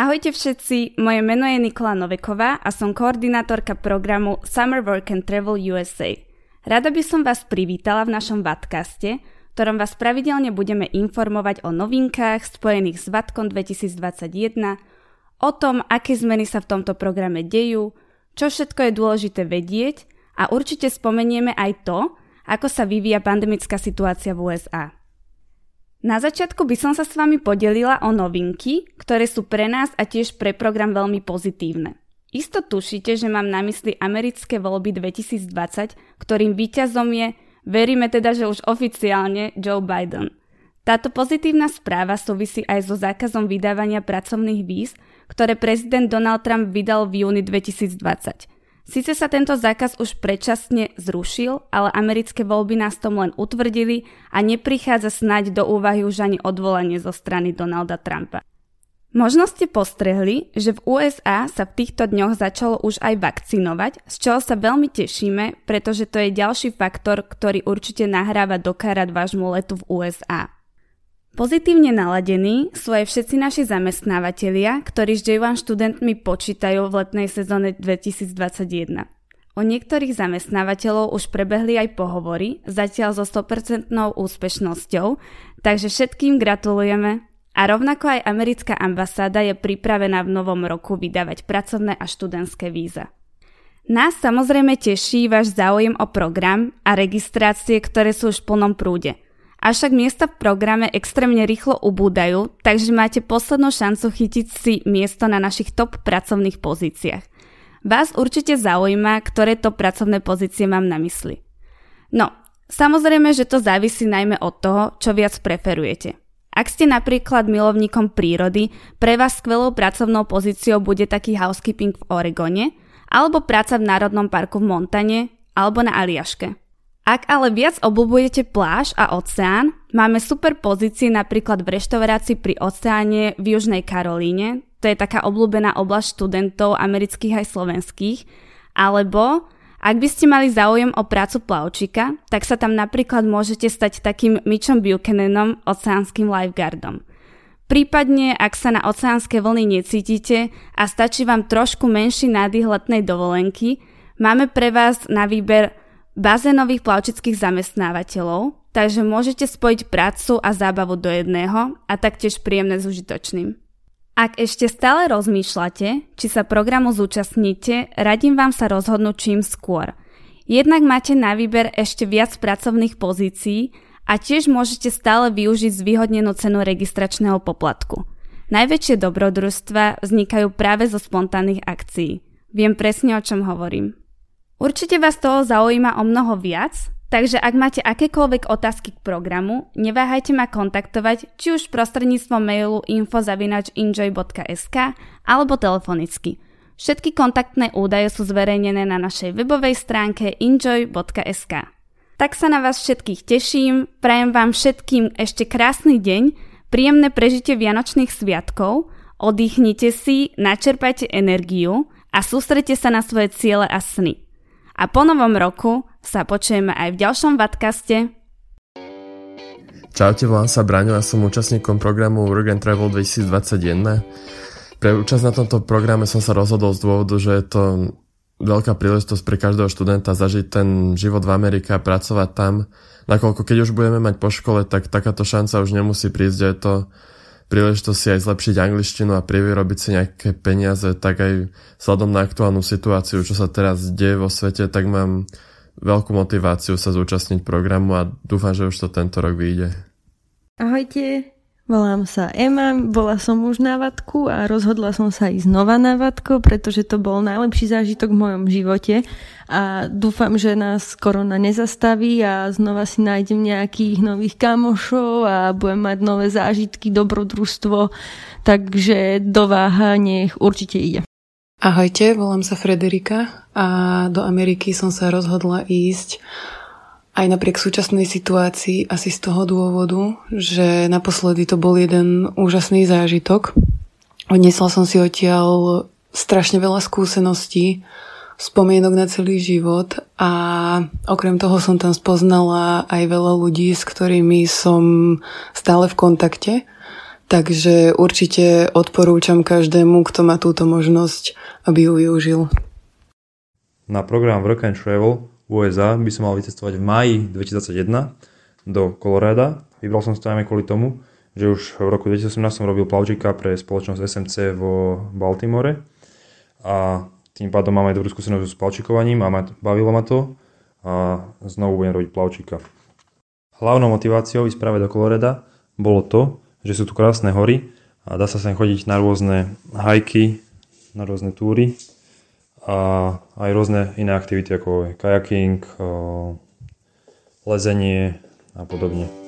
Ahojte všetci, moje meno je Nikola Noveková a som koordinátorka programu Summer Work and Travel USA. Rada by som vás privítala v našom Vatkaste, ktorom vás pravidelne budeme informovať o novinkách spojených s Vatkom 2021, o tom, aké zmeny sa v tomto programe dejú, čo všetko je dôležité vedieť a určite spomenieme aj to, ako sa vyvíja pandemická situácia v USA. Na začiatku by som sa s vami podelila o novinky, ktoré sú pre nás a tiež pre program veľmi pozitívne. Isto tušíte, že mám na mysli americké voľby 2020, ktorým víťazom je, veríme teda, že už oficiálne, Joe Biden. Táto pozitívna správa súvisí aj so zákazom vydávania pracovných víz, ktoré prezident Donald Trump vydal v júni 2020. Sice sa tento zákaz už predčasne zrušil, ale americké voľby nás tom len utvrdili a neprichádza snáď do úvahy už ani odvolanie zo strany Donalda Trumpa. Možno ste postrehli, že v USA sa v týchto dňoch začalo už aj vakcinovať, z čoho sa veľmi tešíme, pretože to je ďalší faktor, ktorý určite nahráva do vášmu letu v USA. Pozitívne naladení sú aj všetci naši zamestnávateľia, ktorí s J1 študentmi počítajú v letnej sezóne 2021. O niektorých zamestnávateľov už prebehli aj pohovory, zatiaľ so 100% úspešnosťou, takže všetkým gratulujeme a rovnako aj americká ambasáda je pripravená v novom roku vydávať pracovné a študentské víza. Nás samozrejme teší váš záujem o program a registrácie, ktoré sú už v plnom prúde – Avšak miesta v programe extrémne rýchlo ubúdajú, takže máte poslednú šancu chytiť si miesto na našich top pracovných pozíciách. Vás určite zaujíma, ktoré to pracovné pozície mám na mysli. No, samozrejme, že to závisí najmä od toho, čo viac preferujete. Ak ste napríklad milovníkom prírody, pre vás skvelou pracovnou pozíciou bude taký housekeeping v Oregone, alebo práca v Národnom parku v Montane, alebo na Aliaške. Ak ale viac obľúbujete pláž a oceán, máme super pozície napríklad v reštaurácii pri oceáne v Južnej Karolíne, to je taká obľúbená oblasť študentov amerických aj slovenských, alebo ak by ste mali záujem o prácu plavčika, tak sa tam napríklad môžete stať takým Mitchom Buchananom, oceánskym lifeguardom. Prípadne, ak sa na oceánske vlny necítite a stačí vám trošku menší nádych letnej dovolenky, máme pre vás na výber bazénových plavčických zamestnávateľov, takže môžete spojiť prácu a zábavu do jedného a taktiež príjemné s užitočným. Ak ešte stále rozmýšľate, či sa programu zúčastníte, radím vám sa rozhodnúť čím skôr. Jednak máte na výber ešte viac pracovných pozícií a tiež môžete stále využiť zvýhodnenú cenu registračného poplatku. Najväčšie dobrodružstva vznikajú práve zo spontánnych akcií. Viem presne o čom hovorím. Určite vás toho zaujíma o mnoho viac, takže ak máte akékoľvek otázky k programu, neváhajte ma kontaktovať či už prostredníctvom mailu info.enjoy.sk alebo telefonicky. Všetky kontaktné údaje sú zverejnené na našej webovej stránke enjoy.sk. Tak sa na vás všetkých teším, prajem vám všetkým ešte krásny deň, príjemné prežitie Vianočných sviatkov, oddychnite si, načerpajte energiu a sústrete sa na svoje ciele a sny. A po novom roku sa počujeme aj v ďalšom Vatkaste. Čaute, volám sa Braňo a som účastníkom programu Work and Travel 2021. Pre účasť na tomto programe som sa rozhodol z dôvodu, že je to veľká príležitosť pre každého študenta zažiť ten život v Amerike a pracovať tam. Nakoľko keď už budeme mať po škole, tak takáto šanca už nemusí prísť, je to príležitosť si aj zlepšiť angličtinu a privyrobiť si nejaké peniaze, tak aj vzhľadom na aktuálnu situáciu, čo sa teraz deje vo svete, tak mám veľkú motiváciu sa zúčastniť programu a dúfam, že už to tento rok vyjde. Ahojte, Volám sa Ema, bola som už na vatku a rozhodla som sa ísť znova na vatko, pretože to bol najlepší zážitok v mojom živote a dúfam, že nás korona nezastaví a znova si nájdem nejakých nových kamošov a budem mať nové zážitky, dobrodružstvo, takže do váha nech určite ide. Ahojte, volám sa Frederika a do Ameriky som sa rozhodla ísť aj napriek súčasnej situácii asi z toho dôvodu, že naposledy to bol jeden úžasný zážitok. Odnesla som si odtiaľ strašne veľa skúseností, spomienok na celý život a okrem toho som tam spoznala aj veľa ľudí, s ktorými som stále v kontakte. Takže určite odporúčam každému, kto má túto možnosť, aby ju využil. Na program Work and Travel USA by som mal vycestovať v máji 2021 do Colorada. Vybral som to najmä kvôli tomu, že už v roku 2018 som robil plavčíka pre spoločnosť SMC vo Baltimore a tým pádom mám aj dobrú skúsenosť s plavčíkovaním a bavilo ma to a znovu budem robiť plavčíka. Hlavnou motiváciou ísť práve do Colorada bolo to, že sú tu krásne hory a dá sa sem chodiť na rôzne hajky, na rôzne túry a aj rôzne iné aktivity ako kajaking, lezenie a podobne.